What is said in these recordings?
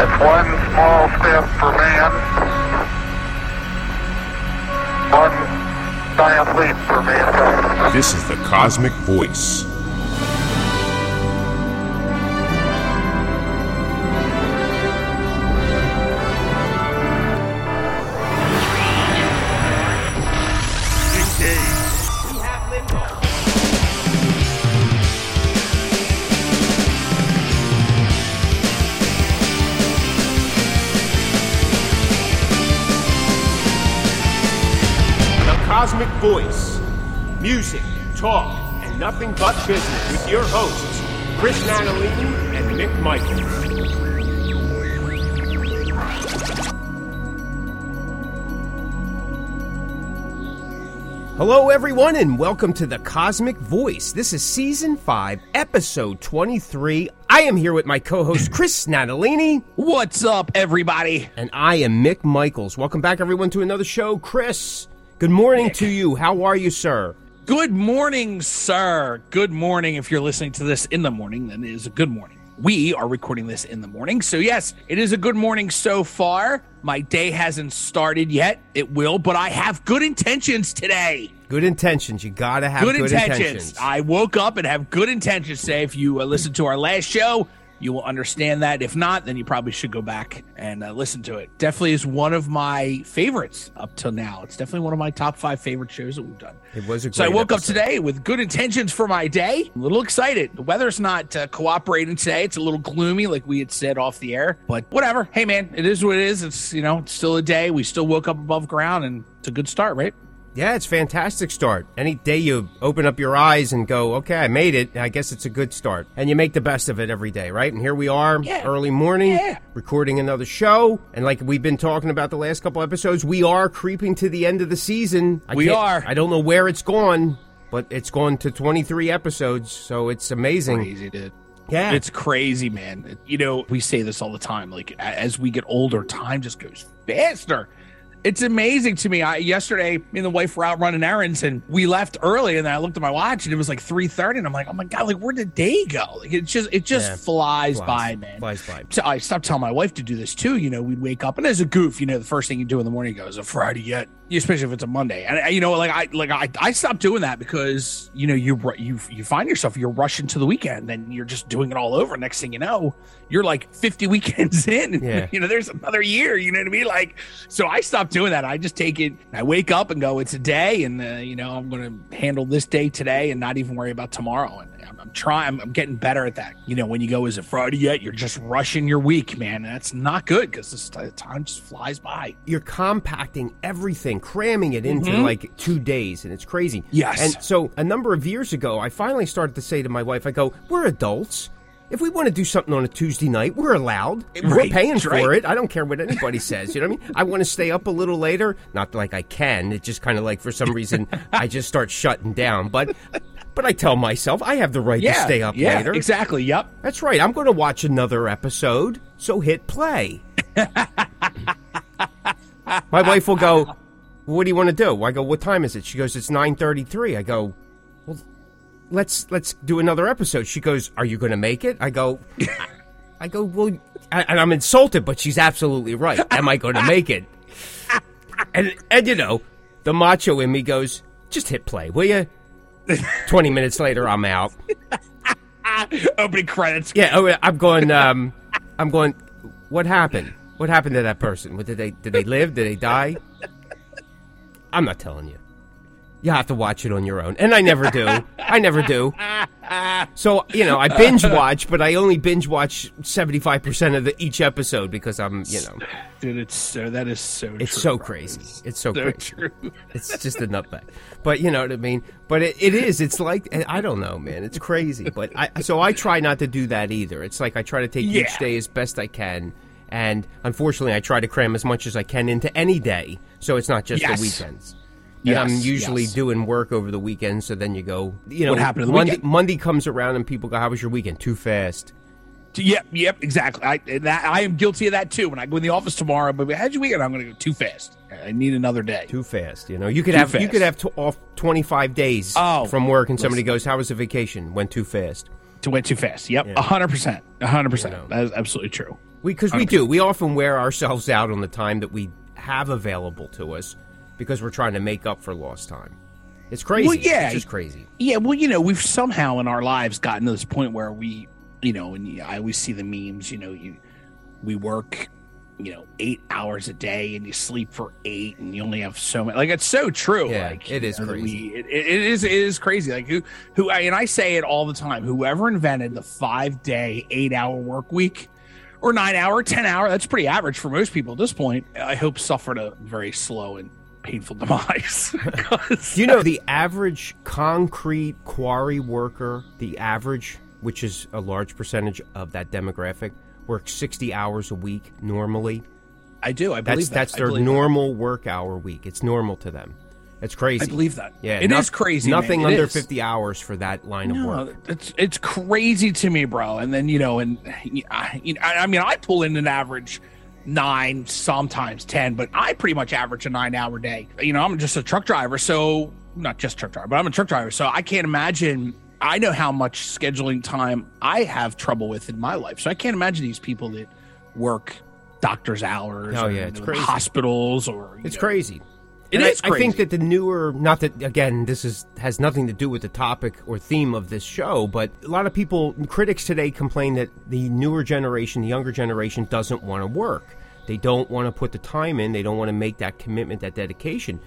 It's one small step for man, one giant leap for mankind. This is the Cosmick Voice. Nothing but business with your hosts, Chris Natalini and Mick Michaels. Hello, everyone, and welcome to the Cosmick Voice. This is season 5, episode 23. I am here with my co host, Chris Natalini, What's up, everybody? and I am Mick Michaels. Welcome back, everyone, to another show. Chris, good morning to you. How are you, sir? Good morning, sir. Good morning. If you're listening to this in the morning, then it is a good morning. We are recording this in the morning. So, yes, it is a good morning so far. My day hasn't started yet. It will, but I have good intentions today. Good intentions. You gotta have Good, good, intentions. intentions. I woke up and have good intentions Say, If you uh, listen to our last show, you will understand that. If not, then you probably should go back and uh, listen to it. Definitely is one of my favorites up till now. It's definitely one of my top five favorite shows that we've done. It was a great So I woke episode. up today with good intentions for my day. A little excited. The weather's not uh, cooperating today. It's a little gloomy, like we had said off the air. But whatever. Hey, man, it is what it is. It's you know, it's still a day. We still woke up above ground, and it's a good start, right? Yeah, it's a fantastic start. Any day you open up your eyes and go, okay, I made it, I guess it's a good start. And you make the best of it every day, right? And here we are, Yeah. early morning, Yeah. recording another show. And like we've been talking about the last couple episodes, we are creeping to the end of the season. I We are. I don't know where it's gone, but it's gone to 23 episodes, so it's amazing. Crazy, dude. Yeah. It's crazy, man. You know, we say this all the time. Like as we get older, time just goes faster. It's amazing to me. I yesterday, me and the wife were out running errands, and we left early. And then I looked at my watch, and it was like three thirty. And I'm like, "Oh my god! Like where did the day go? Like it just, it just Yeah. flies, Flies. by, man. Flies by. So I stopped telling my wife to do this too. You know, we'd wake up, and as a goof, you know, the first thing you do in the morning goes, "A Friday yet?" Especially if it's a Monday, and you know, like I, like I, I stopped doing that because you know, you you you find yourself you're rushing to the weekend, and you're just doing it all over. Next thing you know, you're like 50 weekends in. Yeah. you know, there's another year. You know what I mean? Like, so I stopped doing that. I just take it. I wake up and go, "It's a day," and uh, you know, I'm going to handle this day today, and not even worry about tomorrow. And I'm, I'm trying. I'm, I'm getting better at that. You know, when you go, "Is it Friday yet?" You're just rushing your week, man. And that's not good because this uh, time just flies by. you're compacting everything, cramming it into like two days, and it's crazy. Mm-hmm. Yes. And so a number of years ago, I finally started to say to my wife, I go, we're adults. If we want to do something on a Tuesday night, we're allowed. We're paying for right. it. I don't care what anybody says. You know what I mean? I want to stay up a little later. Not like I can. It's just kind of like for some reason I just start shutting down. But but I tell myself I have the right to stay up yeah, later. exactly. Yep. That's right. I'm going to watch another episode. So hit play. My wife will go, "What do you want to do?" I go, "What time is it?" She goes, "It's 9:33." I go, "Well, let's let's do another episode." She goes, "Are you going to make it?" I go, "I go, well," I- and I'm insulted, but she's absolutely right. Am I going to make it? And and you know, the macho in me goes, "Just hit play, will you?" Twenty minutes later, I'm out. Opening credits. Yeah, oh, I'm going. Um, I'm going. What happened? What happened to that person? What, did they did they live? Did they die? I'm not telling you. You have to watch it on your own, and I never do. I never do. So you know, I binge watch, but I only binge watch seventy five percent of the, each episode because I'm, you know, Dude, it's so that is so. it's true, so crazy. It's so So crazy. true. It's just a nutbag. But you know what I mean. But it, it is. It's like I don't know, man. It's crazy. But I so I try not to do that either. It's like I try to take each day as best I can, and unfortunately, I try to cram as much as I can into any day. So it's not just Yes. the weekends. And I'm usually yes. doing work over the weekend. So then you go, you know, What happened to the Monday, weekend? Monday comes around and people go, "How was your weekend?" Too fast. Yep, yep, exactly. I that, I am guilty of that too. When I go in the office tomorrow, but how'd you weekend? I'm going to go too fast. I need another day. Too fast. You know, you could Too have you could have t- off 25 days Oh, from work, and somebody goes, "How was the vacation?" Went too fast. to went too fast. Yep, a hundred percent, a hundred percent. That is absolutely true. because we, do. We often wear ourselves out on the time that we have available to us because we're trying to make up for lost time. It's crazy. Well, yeah. it's just crazy. Yeah, well, you know, we've somehow in our lives gotten to this point where we, you know, and I always see the memes. You know, you we work, you know, eight hours a day, and you sleep for eight, and you only have so much. Like it's so true. Yeah, like it is know, crazy. We, it, it is it is crazy. Like who who and I say it all the time. Whoever invented the five day, eight hour work week. Or nine hour, ten hour. That's pretty average for most people at this point. I hope suffered a very slow and painful demise. you know the average concrete quarry worker, the average, which is a large percentage of that demographic, works 60 hours a week normally? I do. I believe That's that. that's their believe that. normal work hour week. It's normal to them. It's crazy. I believe that. Yeah, it is no- crazy. Nothing. Under is. 50 hours for that line of work. it's it's crazy to me, bro. And then you know, and I, you know, I mean, I pull in an average nine, sometimes ten, but I pretty much average a nine-hour day. You know, I'm just a truck driver, so not just truck driver, but I'm a truck driver, so I can't imagine. I know how much scheduling time I have trouble with in my life, so I can't imagine these people that work doctor's hours. Oh, or, yeah, it's crazy. hospitals or It's know, crazy. It And I- is I, think that the newer, not that again, this is has nothing to do with the topic or theme of this show, but a lot of people, critics today, complain that the newer generation, the younger generation, doesn't want to work. They don't want to put the time in. They don't want to make that commitment, that dedication.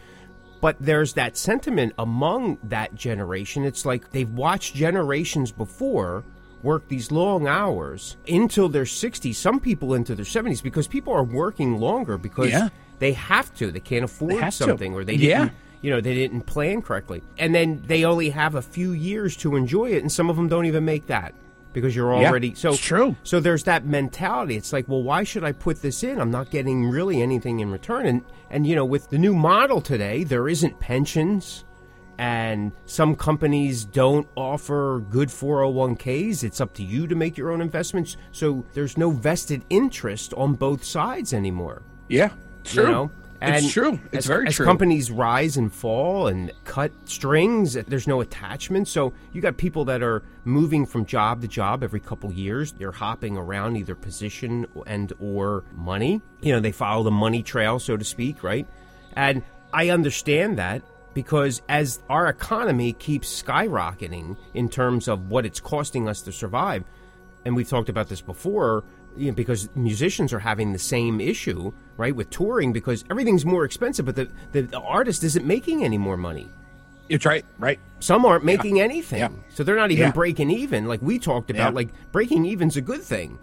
But there's that sentiment among that generation. It's like they've watched generations before work these long hours until their 60s, some people into their 70s, because people are working longer because Yeah. They have to. They can't afford to. something or they Yeah. didn't, you know, they didn't plan correctly. And then they only have a few years to enjoy it, and some of them don't even make that because you're Yeah, already so it's true. so there's that mentality. It's like, well, why should I put this in? I'm not getting really anything in return. And and you know, with the new model today, there isn't pensions and some companies don't offer good 401ks. It's up to you to make your own investments. So there's no vested interest on both sides anymore. Yeah, it's You true. know? it's true. It's as, very as true. companies rise and fall and cut strings, there's no attachment. So you got people that are moving from job to job every couple years. They're hopping around either position and or money. You know, they follow the money trail, so to speak, right? And I understand that because as our economy keeps skyrocketing in terms of what it's costing us to survive, and we've talked about this before, you know, because musicians are having the same issue, right, with touring because everything's more expensive, but the, the, the artist isn't making any more money. It's right, right. Some aren't making anything, Yeah. so they're not even Yeah. breaking even. Like we talked about, Yeah. like breaking even's a good thing,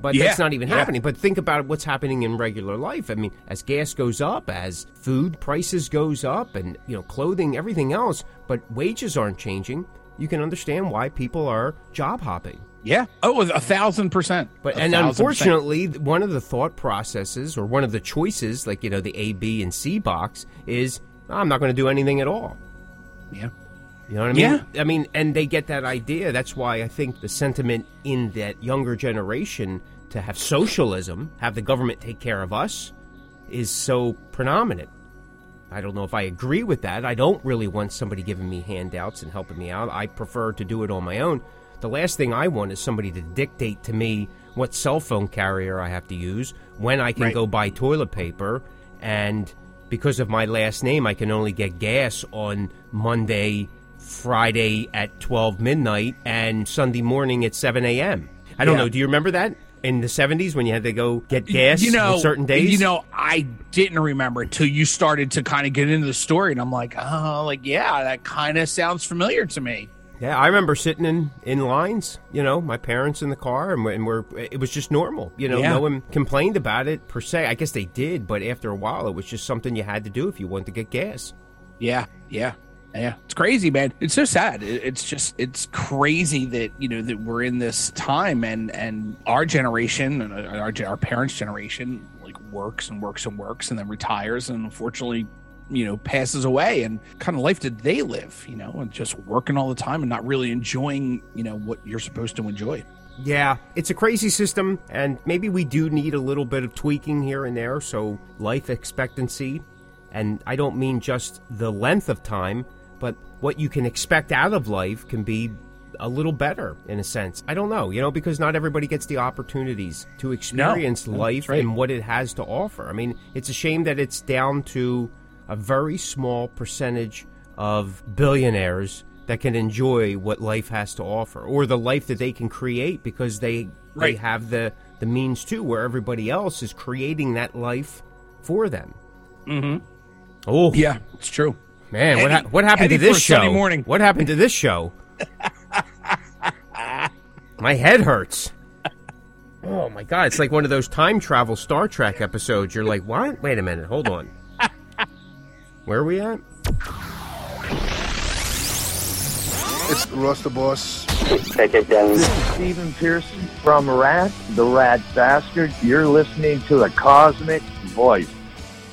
but Yeah. that's not even Yeah. happening. But think about what's happening in regular life. I mean, as gas goes up, as food prices goes up, and you know, clothing, everything else, but wages aren't changing. You can understand why people are job hopping. Yeah. Oh, a thousand percent. But A and thousand percent. unfortunately, one of the thought processes or one of the choices, like you know, the A, B, and C box, is I'm not going to do anything at all. yeah, You know what I mean? Yeah. I mean, and they get that idea. That's why I think the sentiment in that younger generation to have socialism, have the government take care of us, is so predominant. I don't know if I agree with that. I don't really want somebody giving me handouts and helping me out. I prefer to do it on my own. The last thing I want is somebody to dictate to me what cell phone carrier I have to use, when I can Right. go buy toilet paper, and because of my last name, I can only get gas on Monday, Friday at 12 midnight, and Sunday morning at 7 a.m. I don't Yeah. know. Do you remember that? In the 70s when you had to go get gas you know, on certain days? You know, I didn't remember until you started to kind of get into the story, and I'm like, oh, like yeah, that kind of sounds familiar to me. Yeah, I remember sitting in, in lines, you know, my parents in the car, and, and we're, it was just normal. You know, Yeah. no one complained about it per se. I guess they did, but after a while, it was just something you had to do if you wanted to get gas. Yeah, yeah, yeah. It's crazy, man. It's so sad. It's just it's crazy that you know that we're in this time and and our generation and uh, our our parents' generation like works and works and works and then retires and unfortunately you know passes away and kind of life did they live you know and just working all the time and not really enjoying you know what you're supposed to enjoy Yeah, it's a crazy system, and maybe we do need a little bit of tweaking here and there. So, life expectancy, and I don't mean just the length of time, but what you can expect out of life can be a little better in a sense. I don't know, you know, because not everybody gets the opportunities to experience no, life right. and what it has to offer. I mean, it's a shame that it's down to a very small percentage of billionaires that can enjoy what life has to offer or the life that they can create because they Right. they have the the means to where everybody else is creating that life for them. Mhm. Oh, Yeah, it's true. Man, what, ha- what happened Eddie to this show? Sunday morning. What happened to this show? my head hurts. Oh my god, it's like one of those time travel Star Trek episodes. You're like, what? Wait a minute, hold on. Where are we at? It's Russ the Boss. Take it down. This is Stephen Pearson from Rat, the Rat Bastard. You're listening to the Cosmick Voice.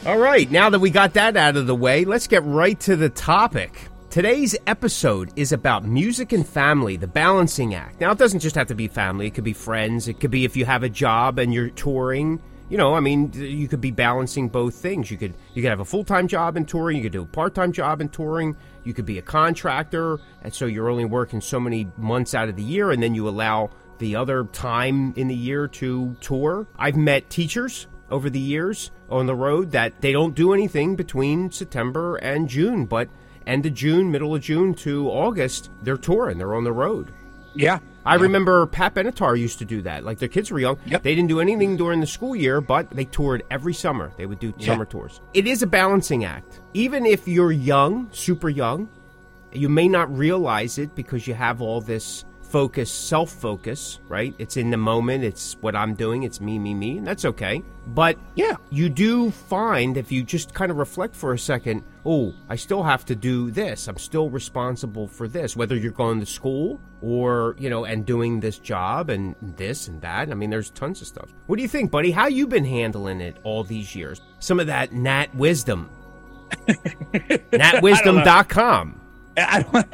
All right, now that we got that out of the way, let's get right to the topic. Today's episode is about music and family, the balancing act. Now, it doesn't just have to be family, it could be friends, it could be if you have a job and you're touring. You know, I mean, you could be balancing both things. You could you could have a full-time job in touring, you could do a part-time job in touring, you could be a contractor, and so you're only working so many months out of the year and then you allow the other time in the year to tour. I've met teachers over the years on the road that they don't do anything between September and June, but end of June, middle of June to August, they're touring, they're on the road. Yeah. I remember Pat Benatar used to do that. Like their kids were young. Yep. They didn't do anything during the school year, but they toured every summer. They would do Yeah. summer tours. It is a balancing act. Even if you're young, super young, you may not realize it because you have all this focus, self focus, right? It's in the moment, it's what I'm doing, it's me, me, me, and that's okay. But Yeah. you do find if you just kind of reflect for a second, oh, I still have to do this. I'm still responsible for this, whether you're going to school or, you know, and doing this job and this and that. I mean, there's tons of stuff. What do you think, buddy? How you been handling it all these years? Some of that Nat wisdom. NatWisdom.com. I don't,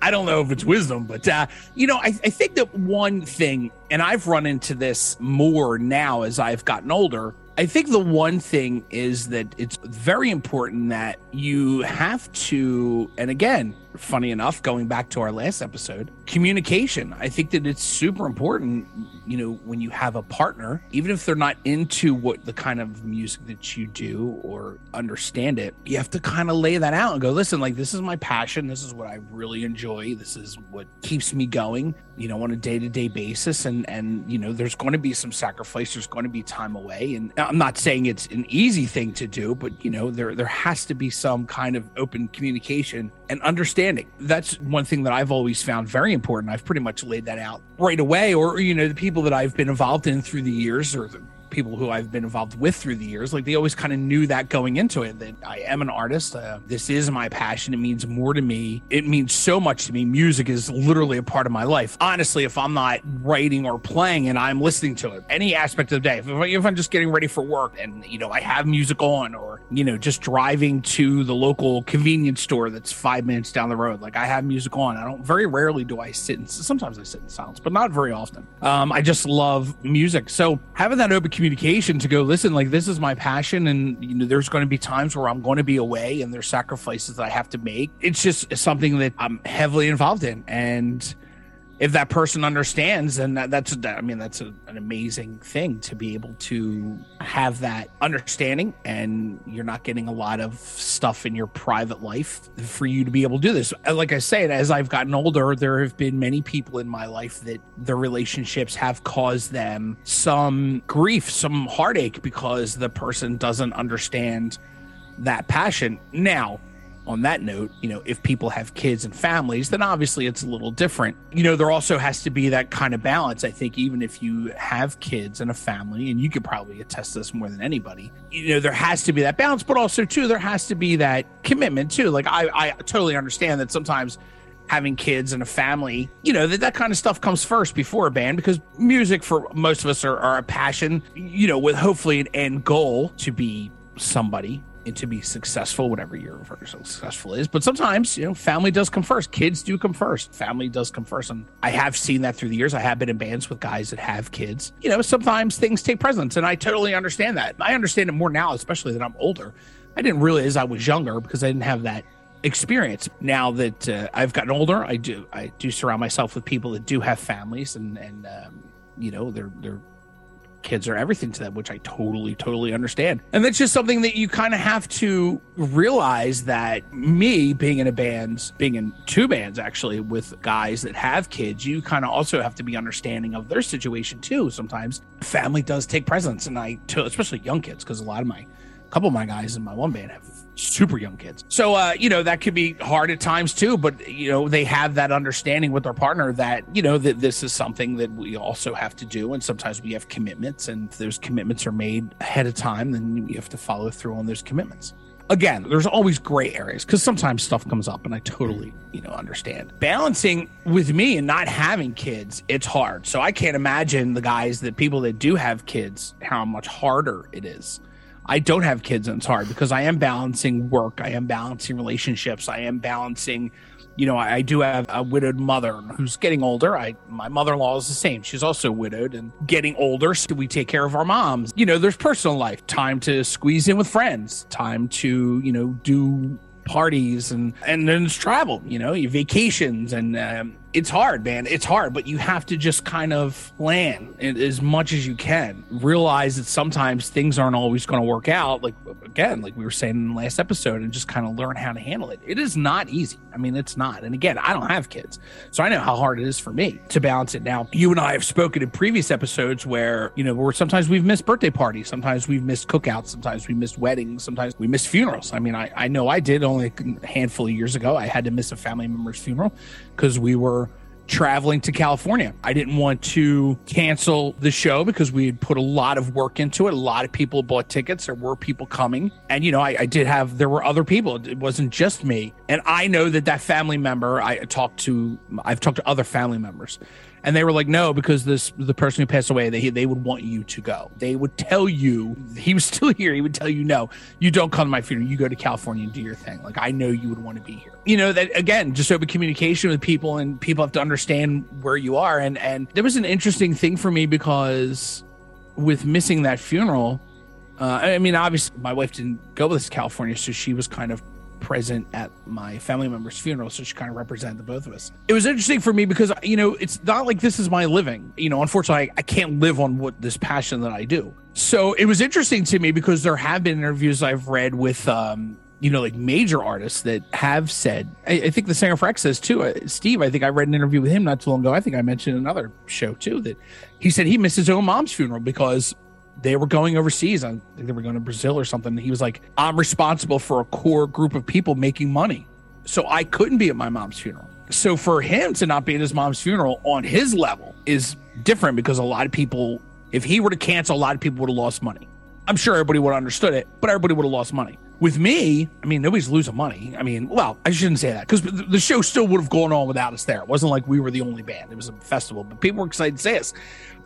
I don't know if it's wisdom, but uh, you know, I, I think that one thing, and I've run into this more now as I've gotten older. I think the one thing is that it's very important that you have to, and again, funny enough, going back to our last episode, communication. I think that it's super important, you know, when you have a partner, even if they're not into what the kind of music that you do or understand it, you have to kind of lay that out and go, listen, like, this is my passion. This is what I really enjoy. This is what keeps me going, you know, on a day to day basis. And, and, you know, there's going to be some sacrifice. There's going to be time away. And I'm not saying it's an easy thing to do, but, you know, there, there has to be some kind of open communication and understanding. That's one thing that I've always found very important. I've pretty much laid that out right away, or, you know, the people that I've been involved in through the years or the people who I've been involved with through the years, like they always kind of knew that going into it that I am an artist. Uh, this is my passion. It means more to me. It means so much to me. Music is literally a part of my life. Honestly, if I'm not writing or playing and I'm listening to it, any aspect of the day, if, if I'm just getting ready for work and, you know, I have music on or, you know, just driving to the local convenience store that's five minutes down the road, like I have music on. I don't, very rarely do I sit in, sometimes I sit in silence, but not very often. Um, I just love music. So having that open communication to go listen like this is my passion and you know there's going to be times where i'm going to be away and there's sacrifices that i have to make. It's just something that i'm heavily involved in and if that person understands then that, that's i mean that's a, an amazing thing to be able to have that understanding and you're not getting a lot of stuff in your private life for you to be able to do this. Uh, like i said as i've gotten older there have been many people in my life that their relationships have caused them some grief some heartache because the person doesn't understand that passion. Now on that note, you know, if people have kids and families, then obviously it's a little different. You know, there also has to be that kind of balance. I think even if you have kids and a family, and you could probably attest to this more than anybody, you know, there has to be that balance, but also too, there has to be that commitment too. Like I, I totally understand that sometimes having kids and a family, you know, that, that kind of stuff comes first before a band because music for most of us are, are a passion, you know, with hopefully an end goal to be somebody to be successful, whatever your successful is. But sometimes, you know, family does come first. Kids do come first. Family does come first. And I have seen that through the years. I have been in bands with guys that have kids. You know, sometimes things take precedence, and I totally understand that. I understand it more now, especially that I'm older. I didn't realize I was younger because I didn't have that experience. Now that uh, I've gotten older, I do I do surround myself with people that do have families, and and um, you know they're they're kids are everything to them, which I totally, totally understand. And that's just something that you kind of have to realize that me being in a band, being in two bands actually with guys that have kids, you kind of also have to be understanding of their situation too. Sometimes family does take precedence, and I, especially young kids, because a lot of my, a couple of my guys in my one band have super young kids. So, uh, you know, that could be hard at times too, but, you know, they have that understanding with their partner that, you know, that this is something that we also have to do. And sometimes we have commitments, and if those commitments are made ahead of time, then you have to follow through on those commitments. Again, there's always gray areas because sometimes stuff comes up and I totally, you know, understand. Balancing with me and not having kids, it's hard. So I can't imagine the guys that people that do have kids, how much harder it is I don't have kids and it's hard because I am balancing work, I am balancing relationships, I am balancing, you know, I, I do have a widowed mother who's getting older. I my mother-in-law is the same. She's also widowed and getting older, so we take care of our moms. You know, there's personal life, time to squeeze in with friends, time to, you know, do parties and and then it's travel you know vacations and um, it's hard, man. It's hard, but you have to just kind of plan as much as you can. Realize that sometimes things aren't always going to work out. Like, again, like we were saying in the last episode, and just kind of learn how to handle it. It is not easy. I mean, it's not. And again, I don't have kids, so I know how hard it is for me to balance it. Now, you and I have spoken in previous episodes where, you know, where sometimes we've missed birthday parties, sometimes we've missed cookouts, sometimes we missed weddings, sometimes we missed funerals. I mean, I, I know I did only a handful of years ago. I had to miss a family member's funeral because we were traveling to California. I didn't want to cancel the show because we had put a lot of work into it. A lot of people bought tickets. There were people coming. And, you know, I, I, did have, there were other people. It wasn't just me. And I know that that family member, I talked to, I've talked to other family members and they were like, no, because this the person who passed away, they they would want you to go. They would tell you he was still here. He would tell you, no, you don't come to my funeral. You go to California and do your thing. Like I know you would want to be here. You know that again, just open communication with people, and people have to understand where you are. And and there was an interesting thing for me because with missing that funeral. Uh, I mean, obviously, my wife didn't go with us to California, so she was kind of present at my family member's funeral, so she kind of represented the both of us. It was interesting for me because you know it's not like this is my living. You know, unfortunately, I, I can't live on what this passion that I do. So it was interesting to me because there have been interviews I've read with um, you know, like major artists that have said, I, I think the singer for X says too, uh, Steve, I think I read an interview with him not too long ago. I think I mentioned another show too, that he said he missed his own mom's funeral because they were going overseas. I think they were going to Brazil or something. He was like, I'm responsible for a core group of people making money. So I couldn't be at my mom's funeral. So for him to not be at his mom's funeral on his level is different because a lot of people, if he were to cancel, a lot of people would have lost money. I'm sure everybody would have understood it, but everybody would have lost money. With me, I mean, nobody's losing money. I mean, well, I shouldn't say that because the show still would have gone on without us there. It wasn't like we were the only band. It was a festival, but people were excited to see us.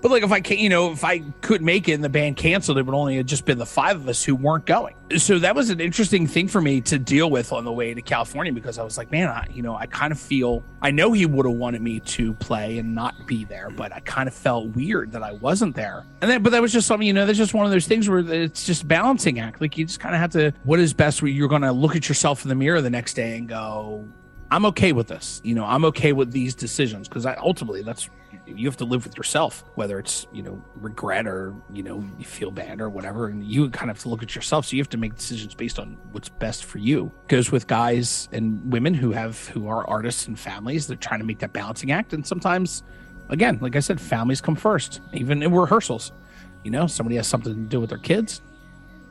But like if I can't, you know, if I could make it and the band canceled, it would only have just been the five of us who weren't going. So that was an interesting thing for me to deal with on the way to California because I was like, man, I, you know, I kind of feel I know he would have wanted me to play and not be there, but I kind of felt weird that I wasn't there. And then, but that was just something, you know, that's just one of those things where it's just balancing act. Like you just kind of have to, what is best? Where you're going to look at yourself in the mirror the next day and go, I'm okay with this. You know, I'm okay with these decisions because ultimately that's you have to live with yourself, whether it's, you know, regret or, you know, you feel bad or whatever. And you kind of have to look at yourself. So you have to make decisions based on what's best for you. Goes with guys and women who have, who are artists and families. They're trying to make that balancing act. And sometimes, again, like I said, families come first, even in rehearsals. You know, somebody has something to do with their kids.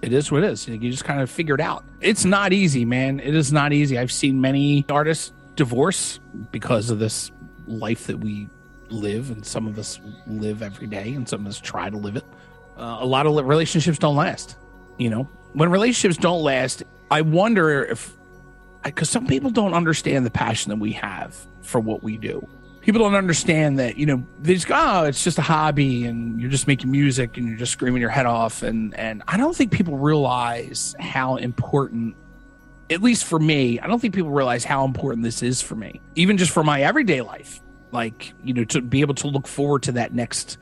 It is what it is. You just kind of figure it out. It's not easy, man. It is not easy. I've seen many artists divorce because of this life that we live, and some of us live every day, and some of us try to live it. Uh, a lot of relationships don't last. You know, when relationships don't last, I wonder if, because some people don't understand the passion that we have for what we do. People don't understand that, you know, they just go, oh, it's just a hobby and you're just making music and you're just screaming your head off. And, and I don't think people realize how important at least for me, I don't think people realize how important this is for me, even just for my everyday life like you know to be able to look forward to that next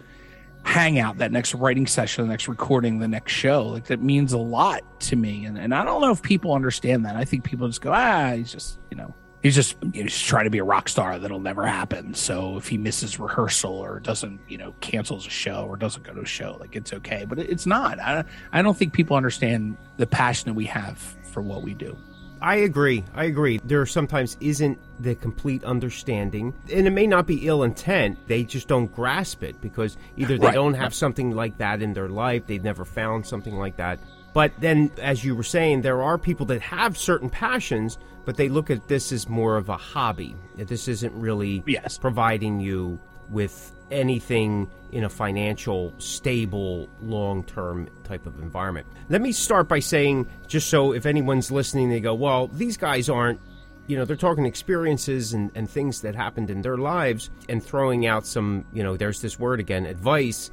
hangout, that next writing session, the next recording, the next show. Like that means a lot to me. And and I don't know if people understand that. I think people just go, ah, he's just, you know, he's just you know, he's trying to be a rock star that'll never happen. So if he misses rehearsal or doesn't, you know, cancels a show or doesn't go to a show, like it's okay. But it's not. I I don't think people understand the passion that we have for what we do. I agree. I agree. There sometimes isn't the complete understanding, and it may not be ill intent. They just don't grasp it because either they Right. don't have something like that in their life, they've never found something like that. But then, as you were saying, there are people that have certain passions, but they look at this as more of a hobby. This isn't really Yes. providing you with anything in a financial, stable, long term type of environment. Let me start by saying, just so if anyone's listening, they go, well, these guys aren't, you know, they're talking experiences and, and things that happened in their lives and throwing out some, you know, there's this word again, advice.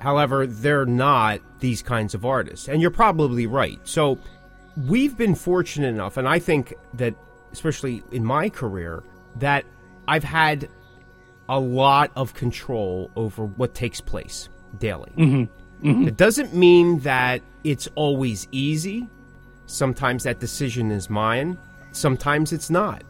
However, they're not these kinds of artists. And you're probably right. So we've been fortunate enough, and I think that, especially in my career, that I've had a lot of control over what takes place daily. It doesn't mean that it's always easy. Sometimes that decision is mine, sometimes it's not.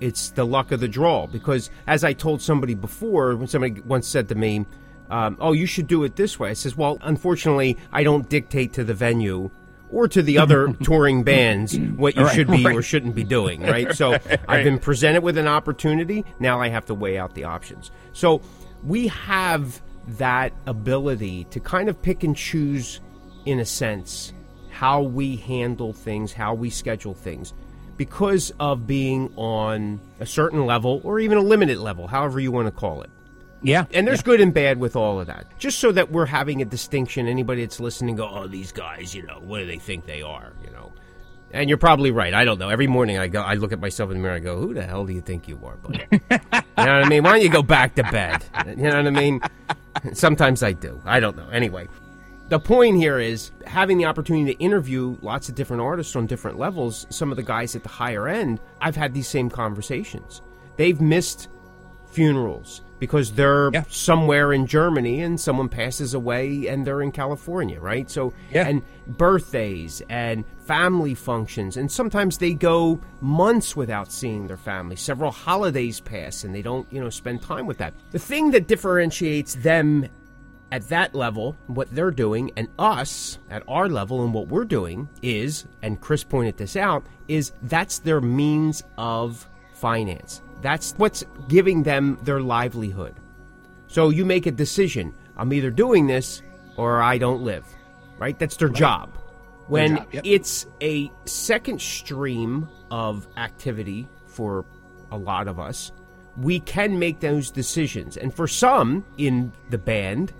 It's the luck of the draw. Because as I told somebody before, when somebody once said to me, um, Oh, you should do it this way, I says, Well, unfortunately, I don't dictate to the venue or to the other touring bands what you Right, should be right. or shouldn't be doing, right? So I've been presented with an opportunity. Now I have to weigh out the options. So we have that ability to kind of pick and choose, in a sense, how we handle things, how we schedule things, because of being on a certain level or even a limited level, however you want to call it. Yeah. And there's good and bad with all of that. Just so that we're having a distinction. Anybody that's listening go, oh, these guys, you know, what do they think they are? You know. And you're probably right. I don't know. Every morning I go, I look at myself in the mirror. I go, "Who the hell do you think you are, buddy?" you know what I mean? Why don't you go back to bed? You know what I mean? Sometimes I do. I don't know. Anyway, the point here is having the opportunity to interview lots of different artists on different levels. Some of the guys at the higher end, I've had these same conversations. They've missed funerals because they're Yeah. somewhere in Germany and someone passes away and they're in California, right? So Yeah. and birthdays and family functions and sometimes they go months without seeing their family. Several holidays pass and they don't, you know, spend time with that. The thing that differentiates them at that level, what they're doing, and us at our level and what we're doing is, and Chris pointed this out, is that's their means of finance. That's what's giving them their livelihood. So you make a decision. I'm either doing this or I don't live. Right? That's their job. When job, yep. it's a second stream of activity for a lot of us, we can make those decisions. And for some in the band,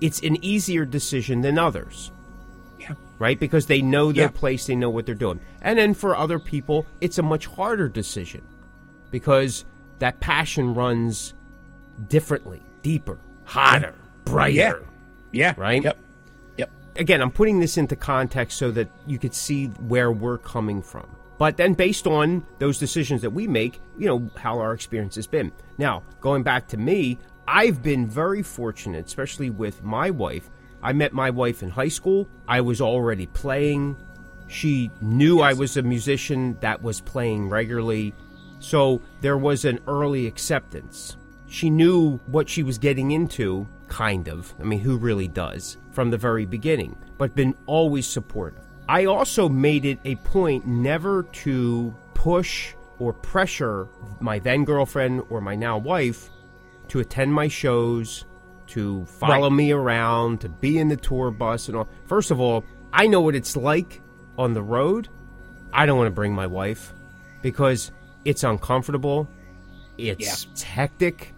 it's an easier decision than others. Yeah. Right? Because they know their Yeah. place, they know what they're doing. And then for other people, it's a much harder decision because that passion runs differently, deeper, hotter, brighter. Yeah. Yeah. Right? Yep. Yep. Again, I'm putting this into context so that you could see where we're coming from. But then, based on those decisions that we make, you know, how our experience has been. Now, going back to me, I've been very fortunate, especially with my wife. I met my wife in high school. I was already playing. She knew I was a musician that was playing regularly. So there was an early acceptance. She knew what she was getting into, kind of. I mean, who really does? From the very beginning, but been always supportive. I also made it a point never to push or pressure my then girlfriend or my now wife to attend my shows, to follow Right. me around, to be in the tour bus and all. First of all, I know what it's like on the road. I don't want to bring my wife because it's uncomfortable. It's, Yeah. it's hectic.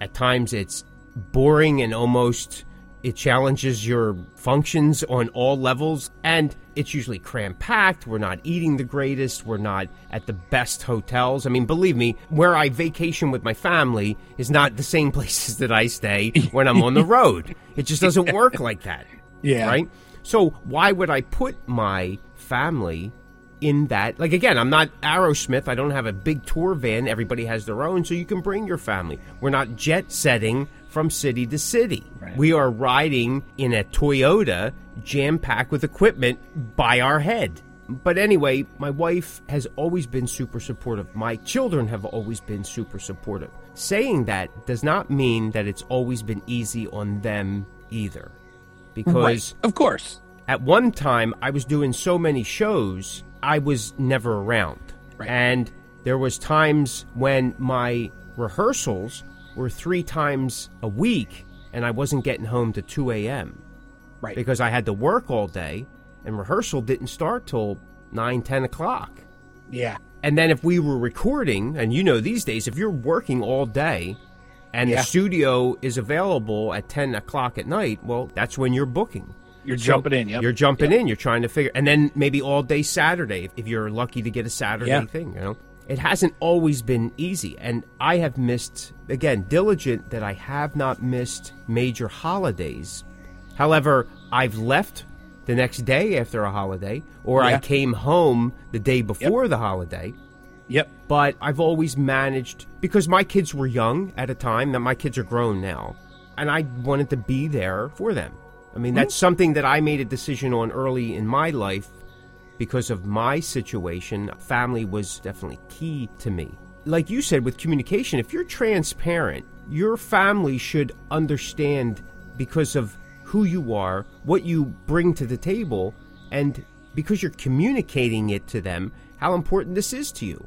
At times it's boring and almost it challenges your functions on all levels and it's usually cram packed. We're not eating the greatest. We're not at the best hotels. I mean, believe me, where I vacation with my family is not the same places that I stay when I'm on the road. It just doesn't work like that. Yeah. Right? So why would I put my family in that? Like again, I'm not Aerosmith. I don't have a big tour van. Everybody has their own, so you can bring your family. We're not jet setting from city to city. Right. We are riding in a Toyota jam packed with equipment by our head. But anyway, my wife has always been super supportive. My children have always been super supportive. Saying that does not mean that it's always been easy on them either. Because Right. Of course. at one time I was doing so many shows, I was never around. Right. And there was times when my rehearsals were three times a week and I wasn't getting home to 2 a.m. Right. because I had to work all day and rehearsal didn't start till 9, 10 o'clock. yeah. And then if we were recording, and you know these days, if you're working all day and Yeah. the studio is available at 10 o'clock at night, well, that's when you're booking. You're So jumping in. Yep. You're jumping Yep. in. You're trying to figure, and then maybe all day Saturday if, if you're lucky to get a Saturday Yeah. thing. You know, it hasn't always been easy, and I have missed again diligent that I have not missed major holidays. However, I've left the next day after a holiday, or I came home the day before the holiday Yep. but I've always managed because my kids were young at a time that my kids are grown now and I wanted to be there for them. I mean, that's something that I made a decision on early in my life because of my situation. Family was definitely key to me. Like you said with communication, if you're transparent, your family should understand because of who you are, what you bring to the table, and because you're communicating it to them, how important this is to you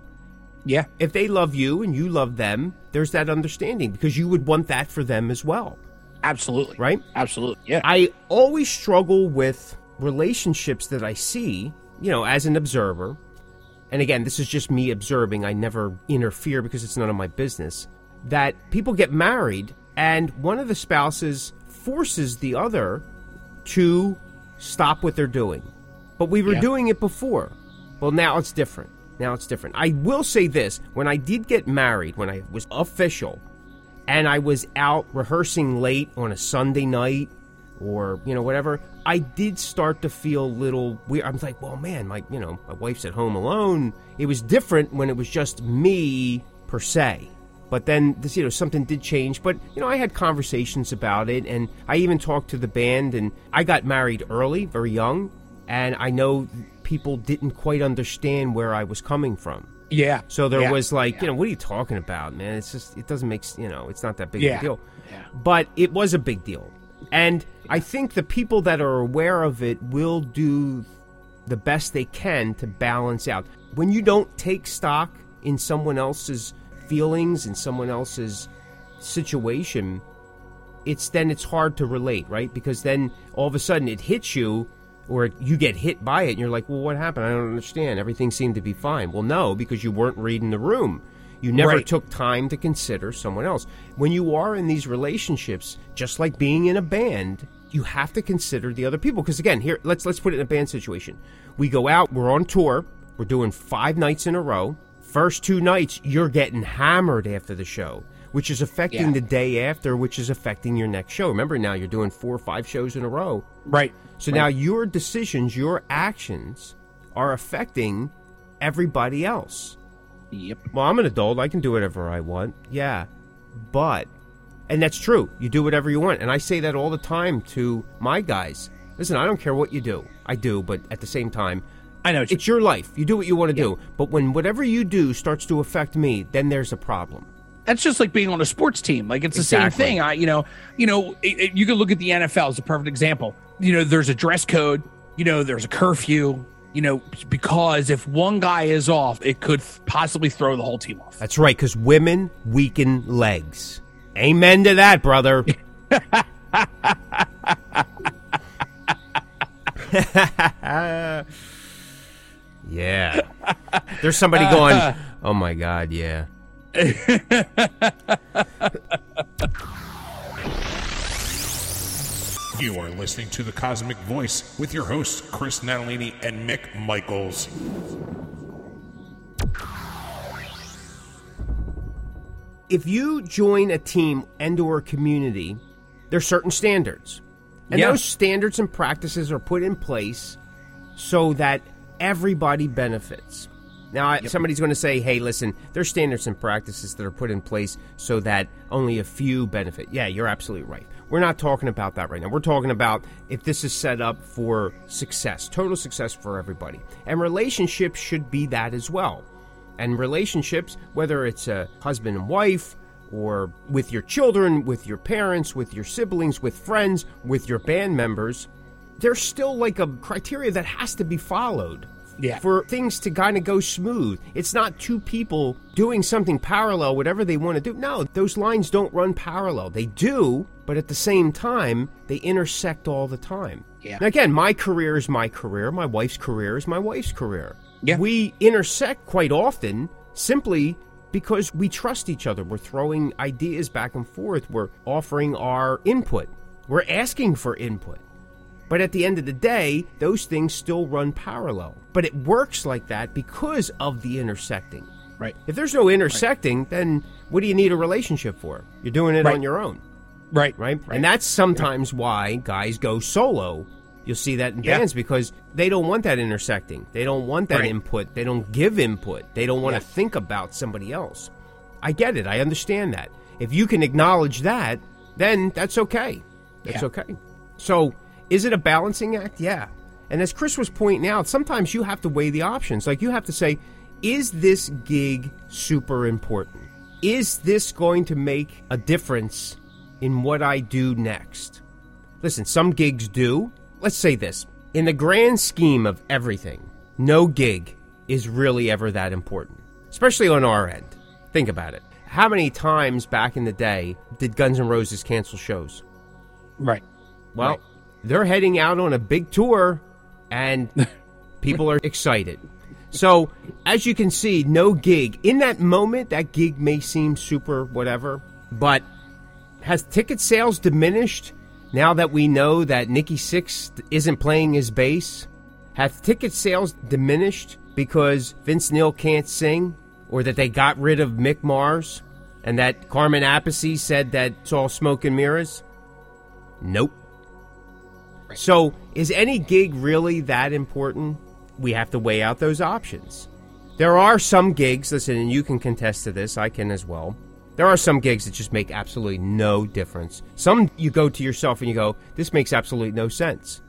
Yeah. if they love you and you love them, there's that understanding because you would want that for them as well, Absolutely. right? Absolutely. Yeah. I always struggle with relationships that I see, you know, as an observer. And again, this is just me observing. I never interfere because it's none of my business. That people get married and one of the spouses forces the other to stop what they're doing. But we were Yeah. doing it before. Well, now it's different. Now it's different. I will say this when I did get married, when I was official, and I was out rehearsing late on a Sunday night or, you know, whatever, I did start to feel a little weird. I was like, well, man, my, you know, my wife's at home alone. It was different when it was just me per se. But then, this, you know, something did change. But, you know, I had conversations about it, and I even talked to the band, and I got married early, very young, and I know people didn't quite understand where I was coming from. Yeah. So there Yeah. was like, Yeah. you know, what are you talking about, man? It's just, it doesn't make, you know, it's not that big Yeah. of a deal. Yeah. But it was a big deal. And I think the people that are aware of it will do the best they can to balance out. When you don't take stock in someone else's feelings and someone else's situation, it's then it's hard to relate, right? Because then all of a sudden it hits you or you get hit by it and you're like, well, what happened? I don't understand. Everything seemed to be fine. Well, no, because you weren't reading the room. You never Right. took time to consider someone else. When you are in these relationships, just like being in a band, you have to consider the other people. Because again, here let's let's put it in a band situation. We go out, we're on tour, we're doing five nights in a row. First two nights, you're getting hammered after the show, which is affecting Yeah. the day after, which is affecting your next show. Remember now you're doing four or five shows in a row. Right. So now your decisions, your actions are affecting everybody else. Yep. Well, I'm an adult. I can do whatever I want. Yeah. But, and that's true. You do whatever you want. And I say that all the time to my guys. Listen, I don't care what you do. I do, but at the same time, I know. it's your life. You do what you want to do. But when whatever you do starts to affect me, then there's a problem. that's just like being on a sports team. Like it's the Exactly. same thing. I, you know, you know, it, it- you can look at the NFL as a perfect example. You know, there's a dress code. You know, there's a curfew. You know, because if one guy is off, it could possibly throw the whole team off. That's right, because women weaken legs. Amen to that, brother. yeah. There's somebody going, oh my God, yeah. You are listening to The Cosmick Voice with your hosts, Chris Natalini and Mick Michaels. If you join a team and or a community, there's certain standards. And Yeah. those standards and practices are put in place so that everybody benefits. Now, I, somebody's going to say, hey, listen, there's standards and practices that are put in place so that only a few benefit. Yeah, you're absolutely right. We're not talking about that right now. We're talking about if this is set up for success, total success for everybody. And relationships should be that as well. And relationships, whether it's a husband and wife, or with your children, with your parents, with your siblings, with friends, with your band members, there's still like a criteria that has to be followed Yeah. for things to kind of go smooth. It's not two people doing something parallel, whatever they want to do. No, those lines don't run parallel. They do, but at the same time, they intersect all the time. Yeah. And again, my career is my career. My wife's career is my wife's career. Yeah. We intersect quite often simply because we trust each other. We're throwing ideas back and forth. We're offering our input. We're asking for input. But at the end of the day, those things still run parallel. But it works like that because of the intersecting. Right. If there's no intersecting, then what do you need a relationship for? You're doing it Right. on your own, Right. right? And that's sometimes why guys go solo. You'll see that in Yeah. bands because they don't want that intersecting. They don't want that Right. input. They don't give input. They don't want Yeah. to think about somebody else. I get it. I understand that. If you can acknowledge that, then that's okay. That's Yeah. okay. So, is it a balancing act? Yeah. And as Chris was pointing out, sometimes you have to weigh the options. Like you have to say, is this gig super important? Is this going to make a difference in what I do next? Listen, some gigs do. Let's say this. In the grand scheme of everything, no gig is really ever that important, especially on our end. Think about it. How many times back in the day did Guns N' Roses cancel shows? Right. Well, Right. They're heading out on a big tour and people are excited. So, as you can see, no gig. In that moment, that gig may seem super whatever, but has ticket sales diminished now that we know that Nikki Sixx isn't playing his bass? Have ticket sales diminished because Vince Neil can't sing or that they got rid of Mick Mars and that Carmine Appice said that it's all smoke and mirrors? Nope. So, is any gig really that important? We have to weigh out those options. There are some gigs, listen, and you can contest to this, I can as well. There are some gigs that just make absolutely no difference. Some you go to yourself and you go, this makes absolutely no sense.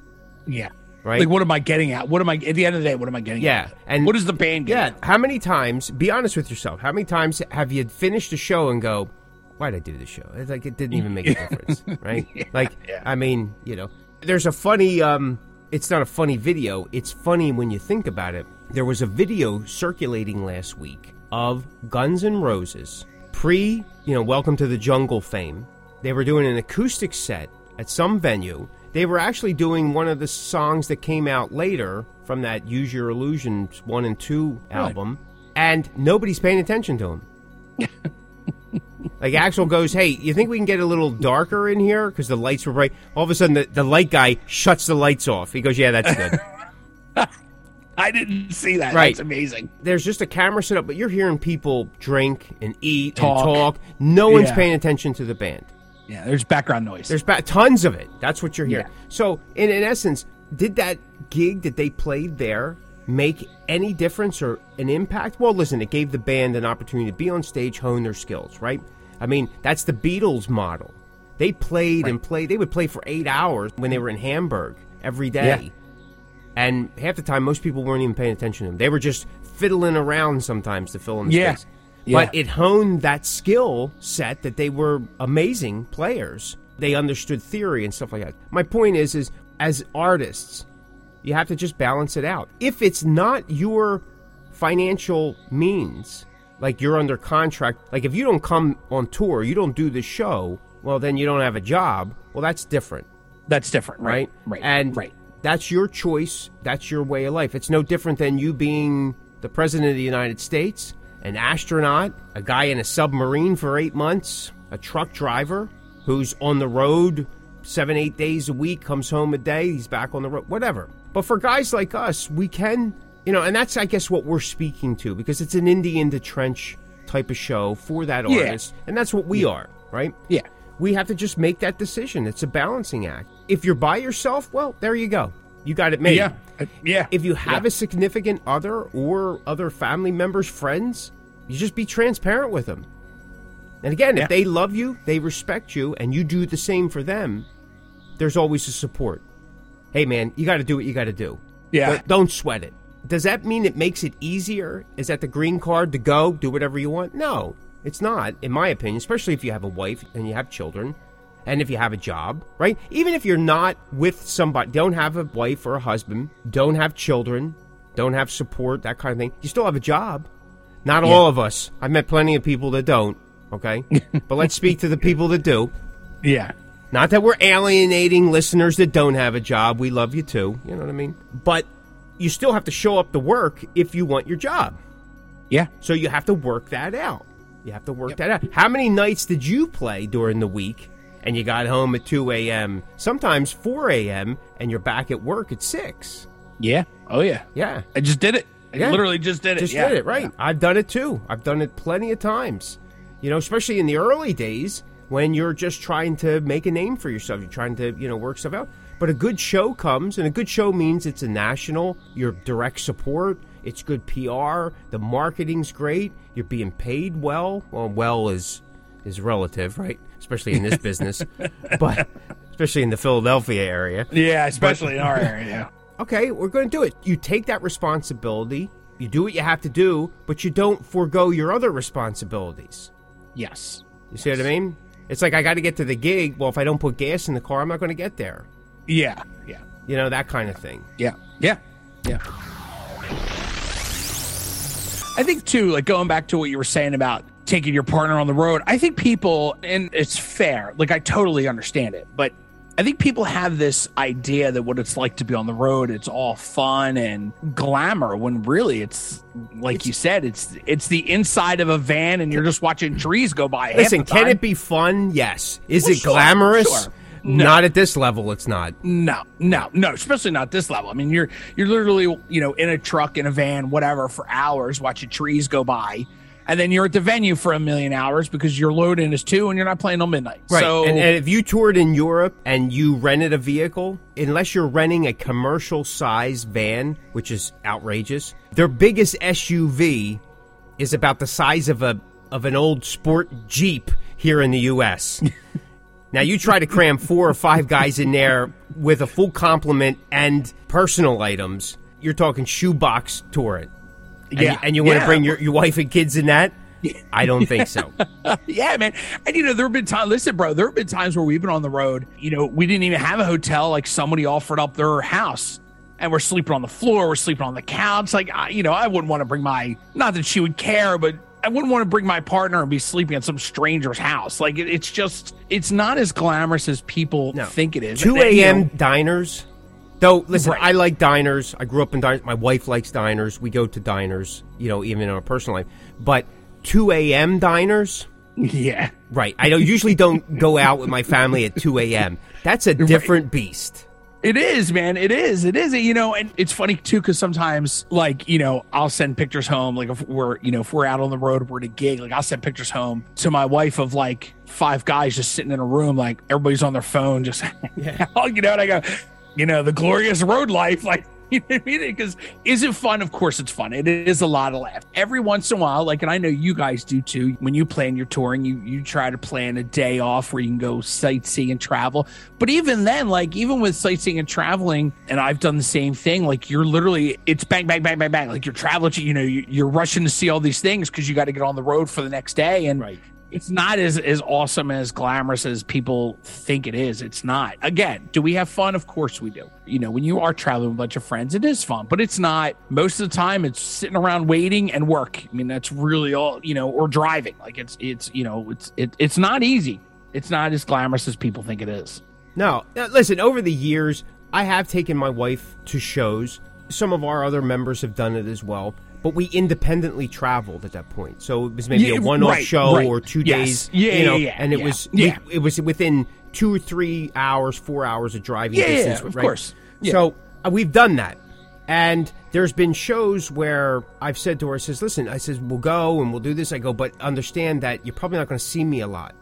Yeah. Right. Like, what am I getting at? What am I at the end of the day? What am I getting? Yeah, At? and- what is the band? Yeah, at? how many times, be honest with yourself, how many times have you finished a show and go, why'd I do this show? It's like it didn't even make a difference, right? like, yeah. I mean, you know, there's a funny, um, it's not a funny video, it's funny when you think about it. There was a video circulating last week of Guns N' Roses pre, you know, Welcome to the Jungle fame. They were doing an acoustic set at some venue. They were actually doing one of the songs that came out later from that Use Your Illusions 1 and 2 album, and nobody's paying attention to them. like Axl goes, "Hey, you think we can get a little darker in here because the lights were bright?" All of a sudden, the, the light guy shuts the lights off. He goes, "Yeah, that's good." I didn't see that. Right. That's amazing. There's just a camera set up, but you're hearing people drink and eat Talk. and talk. No one's Yeah. paying attention to the band. Yeah. There's background noise. There's ba- tons of it. That's what you're hearing. Yeah. So, in, in essence, did that gig that they played there make any difference or an impact? Well, listen, it gave the band an opportunity to be on stage, hone their skills, right? I mean, that's the Beatles model. They played and played. They would play for eight hours when they were in Hamburg every day. Yeah. And half the time, most people weren't even paying attention to them. They were just fiddling around sometimes to fill in the Yeah. space. Yeah. But it honed that skill set that they were amazing players. They understood theory and stuff like that. My point is, is as artists, you have to just balance it out. If it's not your financial means, like you're under contract, like if you don't come on tour, you don't do the show, well, then you don't have a job. Well, that's different That's different. right? Right. Right. And right. that's your choice. That's your way of life. It's no different than you being the president of the United States, an astronaut, a guy in a submarine for eight months, a truck driver who's on the road seven, eight days a week, comes home a day, he's back on the road, whatever. But for guys like us, we can, you know, and that's, I guess, what we're speaking to because it's an indie in the trench type of show for that Yeah. artist. And that's what we are, right? Yeah. we have to just make that decision. It's a balancing act. If you're by yourself, well, there you go. You got it made. Yeah. Uh, Yeah. If you have Yeah. a significant other or other family members, friends, you just be transparent with them. And again, Yeah. if they love you, they respect you, and you do the same for them, there's always a support. Hey, man, you got to do what you got to do. Yeah. But don't sweat it. Does that mean it makes it easier? Is that the green card to go, do whatever you want? No, it's not, in my opinion, especially if you have a wife and you have children and if you have a job, right? Even if you're not with somebody, don't have a wife or a husband, don't have children, don't have support, that kind of thing, you still have a job. Not all of us. I've met plenty of people that don't, okay? but let's speak to the people that do. yeah. Not that we're alienating listeners that don't have a job. We love you too. You know what I mean? But you still have to show up to work if you want your job. Yeah. So you have to work that out. You have to work that out. How many nights did you play during the week and you got home at 2 a.m., sometimes 4 a.m., and you're back at work at 6? Yeah. Oh yeah. Yeah. I just did it. I Yeah. literally just did it. Just yeah. did it, right. I've done it too. I've done it plenty of times. You know, especially in the early days when you're just trying to make a name for yourself. You're trying to, you know, work stuff out. But a good show comes, and a good show means it's a national, your direct support, it's good PR, the marketing's great, you're being paid well. Well, well is is relative, right? Especially in this business. But especially in the Philadelphia area. Yeah, especially in our area. okay, we're going to do it. You take that responsibility, you do what you have to do, but you don't forego your other responsibilities. Yes. You see what I mean? It's like I got to get to the gig. Well, if I don't put gas in the car, I'm not going to get there. Yeah. Yeah. You know, that kind of thing. Yeah. Yeah. Yeah. I think too, like going back to what you were saying about taking your partner on the road, I think people, and it's fair, like I totally understand it, but I think people have this idea that what it's like to be on the road, it's all fun and glamour when really it's like you said, it's it's the inside of a van and you're just watching trees go by. Listen, can it be fun? Yes. Is Well, it sure, glamorous? sure. No. Not at this level, it's not. No, no, no, especially not this level. I mean, you're you're literally, you know, in a truck, in a van, whatever, for hours watching trees go by. And then you're at the venue for a million hours because your load in is two and you're not playing till midnight. Right. So and, and if you toured in Europe and you rented a vehicle, unless you're renting a commercial size van, which is outrageous, their biggest SUV is about the size of a of an old sport Jeep here in the US. now you try to cram four or five guys in there with a full complement and personal items, you're talking shoebox touring. And Yeah. you, and you want to Yeah. bring your, your wife and kids in that? I don't think so. yeah, man. And you know, there have been times. Listen, bro, there have been times where we've been on the road. You know, we didn't even have a hotel. Like somebody offered up their house, and we're sleeping on the floor. We're sleeping on the couch. Like, I, you know, I wouldn't want to bring my. Not that she would care, but I wouldn't want to bring my partner and be sleeping at some stranger's house. Like, it, it's just, it's not as glamorous as people No. think it is. 2 And you a.m. diners. Though, listen, Right. I like diners. I grew up in diners. My wife likes diners. We go to diners, you know, even in our personal life. But 2 a.m. diners, yeah. right. I don't, usually don't go out with my family at 2 a.m. That's a different beast. It is, man. It is. It is. You know, and it's funny too because sometimes, like, you know, I'll send pictures home. Like, if we're, you know, if we're out on the road, we're at a gig. Like, I'll send pictures home to my wife of like five guys just sitting in a room, like everybody's on their phone, just, yeah. you know. And I go, you know, the glorious road life, like. You know what I mean? Because is it fun? Of course, it's fun. It is a lot of laugh. Every once in a while, like, and I know you guys do too. When you plan your touring, you you try to plan a day off where you can go sightsee and travel. But even then, like, even with sightseeing and traveling, and I've done the same thing. Like, you're literally, it's bang, bang, bang, bang, bang. Like, you're traveling, you know, you- you're rushing to see all these things because you got to get on the road for the next day. And Right. It's not as as awesome as glamorous as people think it is. It's not. Again, do we have fun? Of course we do. You know, when you are traveling with a bunch of friends, it is fun, but it's not. Most of the time, it's sitting around waiting and work. I mean, that's really all. You know, or driving. Like it's it's you know it's it, it's not easy. It's not as glamorous as people think it is. No, now, listen. Over the years, I have taken my wife to shows. Some of our other members have done it as well. But we independently traveled at that point, so it was maybe Yeah, a one-off right, show right. or two Yes. days. Yeah, you know, yeah, yeah, and it yeah, was yeah. we- it was within two or three hours, four hours of driving Yeah, yeah, of right? course. So uh, we've done that, and there's been shows where I've said to her, I says, "Listen, I says we'll go and we'll do this." I go, but understand that you're probably not going to see me a lot.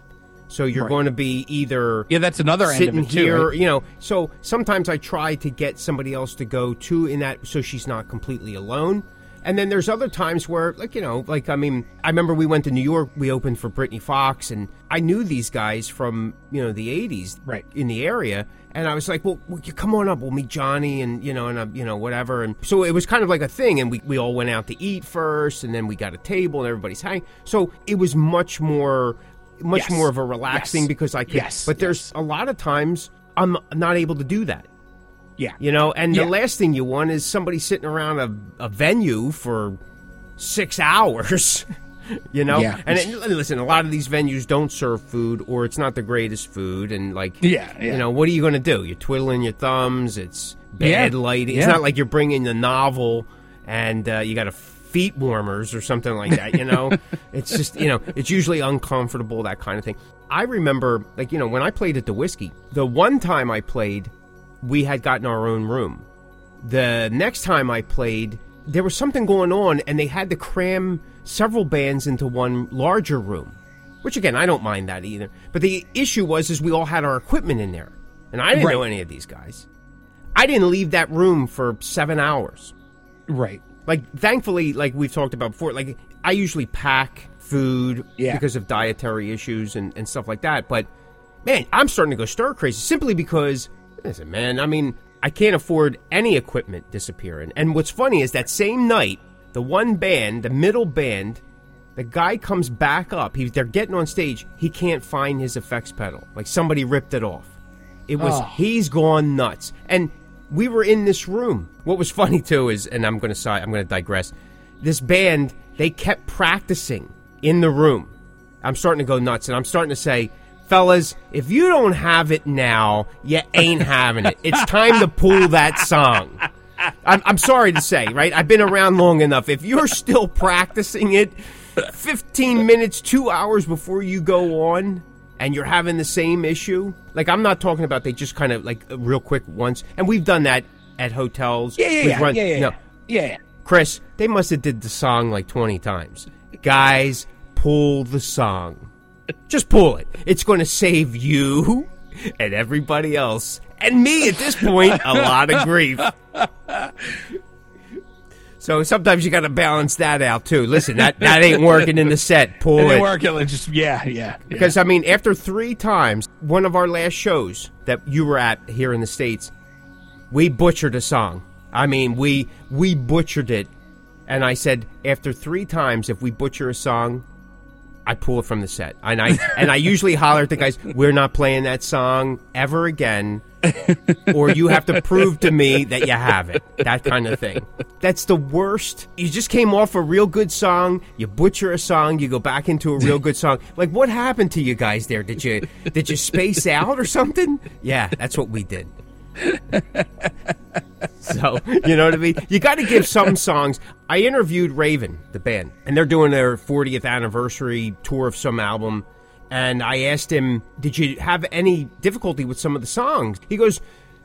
So you're Right. going to be either Yeah, that's another sitting it too. here, right? you know. So sometimes I try to get somebody else to go too in that, so she's not completely alone. And then there's other times where, like you know, like I mean, I remember we went to New York. We opened for Britny Fox, and I knew these guys from you know the '80s, Right. in the area. And I was like, well, well, come on up. We'll meet Johnny, and you know, and uh, you know, whatever. And so it was kind of like a thing. And we we all went out to eat first, and then we got a table, and everybody's hanging. So it was much more, much Yes. more of a relaxing Yes. because I could. Yes. But there's a lot of times I'm not able to do that. Yeah. You know, and Yeah. the last thing you want is somebody sitting around a, a venue for six hours. You know, Yeah. and it, listen, a lot of these venues don't serve food, or it's not the greatest food, and like, Yeah, yeah. you know, what are you going to do? You're twiddling your thumbs. It's bad lighting. It's not like you're bringing the novel and uh, you got a feet warmers or something like that. You know, it's just you know, it's usually uncomfortable that kind of thing. I remember, like you know, when I played at the Whisky, the one time I played, we had gotten our own room. The next time I played, there was something going on, and they had to cram several bands into one larger room. Which again, I don't mind that either. But the issue was, is we all had our equipment in there, and I didn't know any of these guys. I didn't leave that room for seven hours. Right. Like, thankfully, like we've talked about before, like I usually pack food Yeah. because of dietary issues and, and stuff like that. But man, I'm starting to go stir crazy simply because, listen, man, I mean, I can't afford any equipment disappearing. And what's funny is that same night, the one band, the middle band, the guy comes back up. He, they're getting on stage. He can't find his effects pedal. Like somebody ripped it off. It was Oh. he's gone nuts. And we were in this room. What was funny too is, and I'm going to side, I'm going to digress. This band, they kept practicing in the room. I'm starting to go nuts, and I'm starting to say, fellas, if you don't have it now, you ain't having it. It's time to pull that song. I'm, I'm sorry to say, right? I've been around long enough. If you're still practicing it 15 minutes, two hours before you go on, and you're having the same issue, like I'm not talking about they just kind of like uh, real quick once, and we've done that at hotels. Yeah, yeah, yeah, run- yeah, yeah, no, yeah. yeah. Chris, they must have did the song like 20 times. Guys, pull the song. Just pull it. It's going to save you and everybody else and me at this point a lot of grief. So sometimes you got to balance that out too. Listen, that that ain't working in the set. Pull it. work it just yeah, yeah. yeah. Because I mean, after three times, one of our last shows that you were at here in the states, we butchered a song. I mean, we we butchered it, and I said after three times, if we butcher a song, I pull it from the set. And I and I usually holler at the guys, "We're not playing that song ever again." or you have to prove to me that you have it. That kind of thing. That's the worst. You just came off a real good song, you butcher a song, you go back into a real good song. Like what happened to you guys there? Did you did you space out or something? Yeah, that's what we did. So, you know what I mean? You got to give some songs. I interviewed Raven, the band, and they're doing their 40th anniversary tour of some album. And I asked him, Did you have any difficulty with some of the songs? He goes,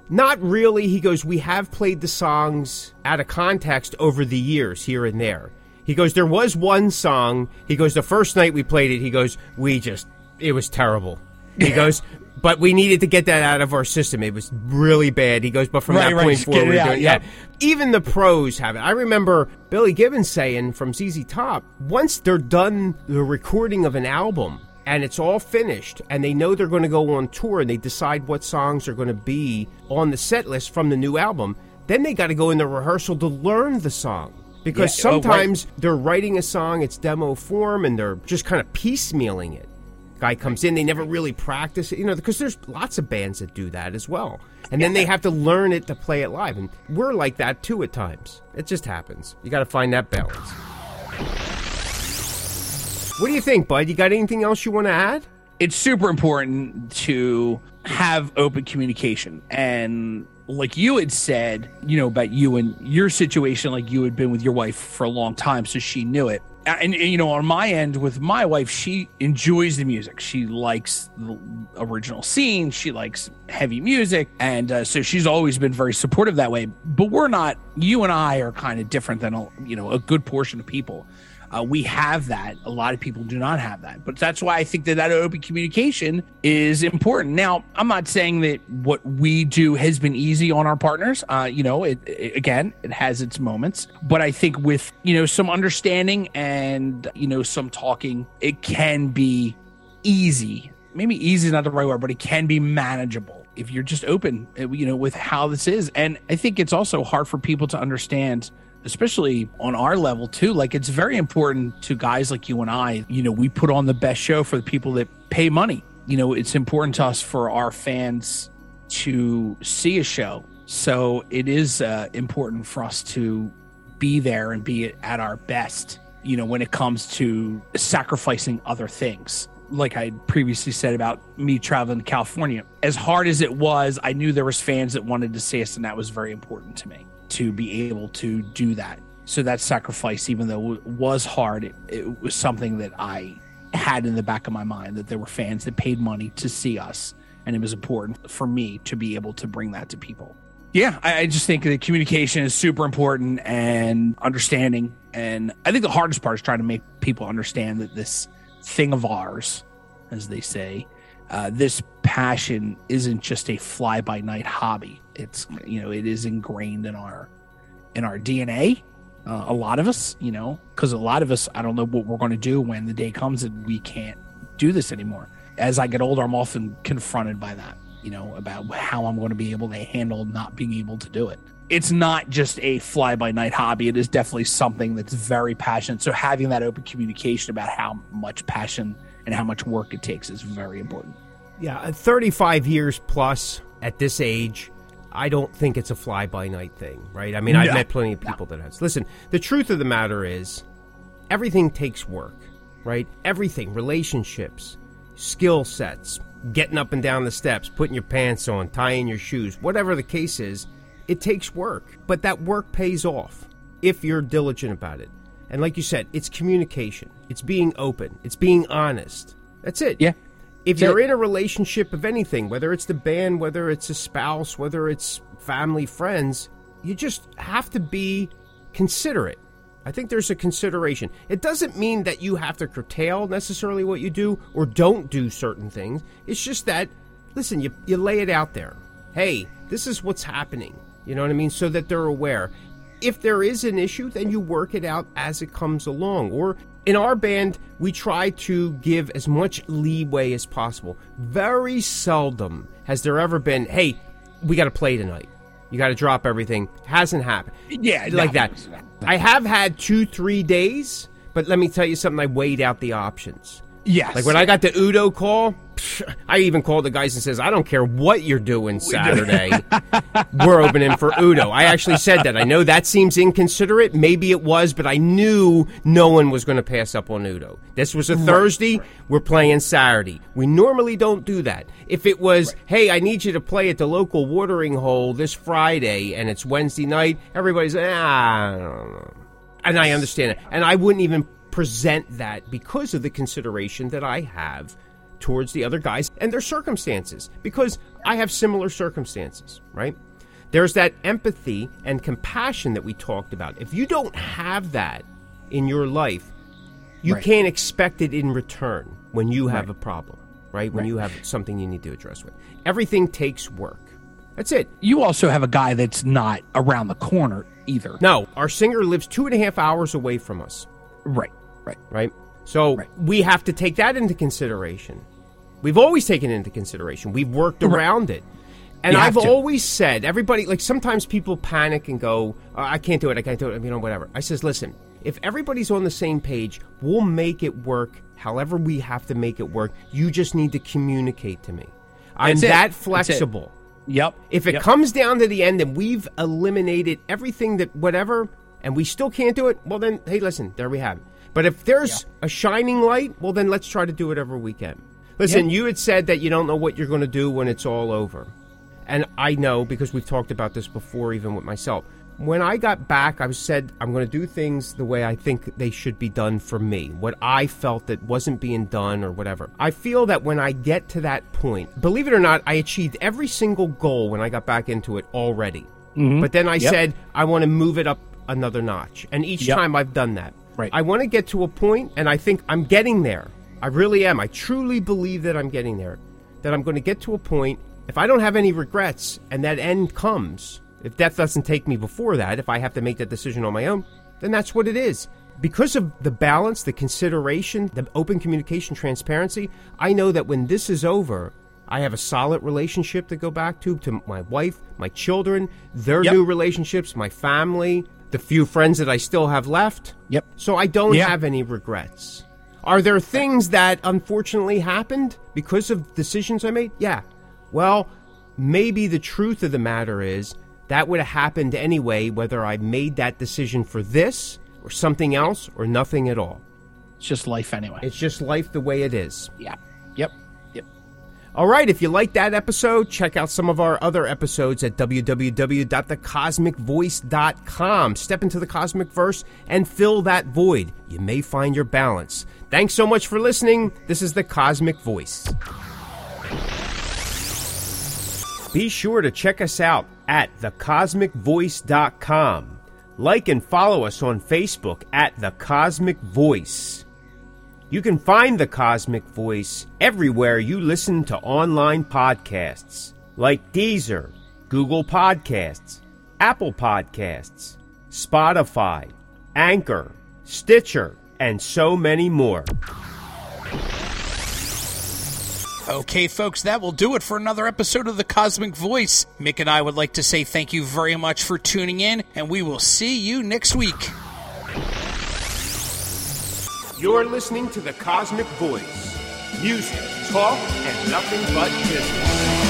Not really. He goes, We have played the songs out of context over the years, here and there. He goes, There was one song. He goes, The first night we played it, he goes, We just, it was terrible. He goes, but we needed to get that out of our system. It was really bad. He goes, but from Right, that right, point forward, we're out, yeah. yeah. Even the pros have it. I remember Billy Gibbons saying from ZZ Top, once they're done the recording of an album and it's all finished and they know they're going to go on tour and they decide what songs are going to be on the set list from the new album, then they got to go in the rehearsal to learn the song. Because Yeah, oh, right. sometimes they're writing a song, it's demo form, and they're just kind of piecemealing it guy comes in they never really practice it you know because there's lots of bands that do that as well. And then they have to learn it to play it live. And we're like that too at times. It just happens. You got to find that balance. What do you think bud? You got anything else you want to add? It's super important to have open communication. And like you had said you know about you and your situation like you had been with your wife for a long time so she knew it and, and, you know on my end with my wife she enjoys the music. She likes the original scene. She likes heavy music. And uh, so she's always been very supportive that way. But we're not you and i are kind of different than a, you know a good portion of people Uh, we have that. A lot of people do not have that, but that's why I think that that open communication is important. Now, I'm not saying that what we do has been easy on our partners. Uh, you know, it, it again, it has its moments, but I think with you know some understanding and you know some talking, it can be easy. Maybe easy is not the right word, but it can be manageable if you're just open, you know, with how this is. And I think it's also hard for people to understand especially on our level too like it's very important to guys like you and i you know we put on the best show for the people that pay money. You know it's important to us for our fans to see a show. So it is uh, important for us to be there and be at our best you know when it comes to sacrificing other things. Like I previously said about me traveling to California, as hard as it was, I knew there was fans that wanted to see us, and that was very important to me to be able to do that. So that sacrifice, even though it was hard, it, it was something that I had in the back of my mind that there were fans that paid money to see us, and it was important for me to be able to bring that to people. Yeah, I, I just think that communication is super important and understanding. And I think the hardest part is trying to make people understand that this thing of ours, as they say, uh, this passion isn't just a fly by night hobby. It's you know it is ingrained in our in our DNA. Uh, a lot of us, you know, because a lot of us, I don't know what we're going to do when the day comes and we can't do this anymore. As I get older, I'm often confronted by that, you know, about how I'm going to be able to handle not being able to do it. It's not just a fly by night hobby. It is definitely something that's very passionate. So having that open communication about how much passion and how much work it takes is very important. Yeah, uh, 35 years plus at this age, I don't think it's a fly by night thing, right? I mean, I've met plenty of people that has. Listen, the truth of the matter is, everything takes work, right? Everything, relationships, skill sets, getting up and down the steps, putting your pants on, tying your shoes, whatever the case is, it takes work. But that work pays off if you're diligent about it. And like you said, it's communication, it's being open, it's being honest. That's it. Yeah. If you're in a relationship of anything, whether it's the band, whether it's a spouse, whether it's family, friends, you just have to be considerate. I think there's a consideration. It doesn't mean that you have to curtail necessarily what you do or don't do certain things. It's just that, listen, you, you lay it out there. Hey, this is what's happening. You know what I mean? So that they're aware. If there is an issue, then you work it out as it comes along. Or in our band, we try to give as much leeway as possible. Very seldom has there ever been, hey, we got to play tonight. You got to drop everything. Hasn't happened. Yeah, like that. I have had two, three days, but let me tell you something. I weighed out the options. Yes. Like when I got the Udo call, psh, I even called the guys and says, "I don't care what you're doing Saturday. We're opening for Udo." I actually said that. I know that seems inconsiderate. Maybe it was, but I knew no one was going to pass up on Udo. This was a Thursday. We're playing Saturday. We normally don't do that. If it was, "Hey, I need you to play at the local watering hole this Friday," and it's Wednesday night, everybody's ah, I don't know and I understand it. And I wouldn't even present that because of the consideration that I have towards the other guys and their circumstances, because I have similar circumstances, right? There's that empathy and compassion that we talked about. If you don't have that in your life, you Right. can't expect it in return when you have Right. a problem, right? When Right. you have something you need to address with. Everything takes work. That's it. you also have a guy that's not around the corner either. No, our singer lives two and a half hours away from us. Right. Right. right? So Right. we have to take that into consideration. We've always taken it into consideration. We've worked around it. And I've to. always said, everybody, like sometimes people panic and go, "Oh, I can't do it, I can't do it, you know, whatever. I says, listen, if everybody's on the same page, we'll make it work however we have to make it work. You just need to communicate to me. I'm That's that it. flexible. Yep. If it Yep. comes down to the end and we've eliminated everything that whatever, and we still can't do it, well then, hey, listen, there we have it. But if there's a shining light, well then let's try to do whatever we can. Listen, you had said that you don't know what you're going to do when it's all over. And I know because we've talked about this before, even with myself. When I got back, I was said I'm going to do things the way I think they should be done for me. What I felt that wasn't being done or whatever. I feel that when I get to that point, believe it or not, I achieved every single goal when I got back into it already. Mm-hmm. But then I Yep. said I want to move it up another notch, and each Yep. time I've done that. Right. I want to get to a point, and I think I'm getting there. I really am. I truly believe that I'm getting there. That I'm going to get to a point, if I don't have any regrets and that end comes, if death doesn't take me before that, if I have to make that decision on my own, then that's what it is. Because of the balance, the consideration, the open communication, transparency, I know that when this is over, I have a solid relationship to go back to, to my wife, my children, their Yep. new relationships, my family, the few friends that I still have left. Yep. So I don't Yeah. have any regrets. Are there things that unfortunately happened because of decisions I made? Yeah. Well, maybe the truth of the matter is that would have happened anyway, whether I made that decision for this or something else or nothing at all. It's just life anyway. It's just life the way it is. yeah. Yep. Yep. All right, if you like that episode, check out some of our other episodes at www.thecosmickvoice.com. Step into the Cosmickverse and fill that void. You may find your balance. Thanks so much for listening. This is The Cosmick Voice. Be sure to check us out at thecosmickvoice.com. Like and follow us on Facebook at The Cosmick Voice. You can find The Cosmick Voice everywhere you listen to online podcasts, like Deezer, Google Podcasts, Apple Podcasts, Spotify, Anchor, Stitcher, and so many more. Okay, folks, that will do it for another episode of The Cosmick Voice. Mick and I would like to say thank you very much for tuning in, and we will see you next week. You're listening to The Cosmick Voice music, talk, and nothing but business.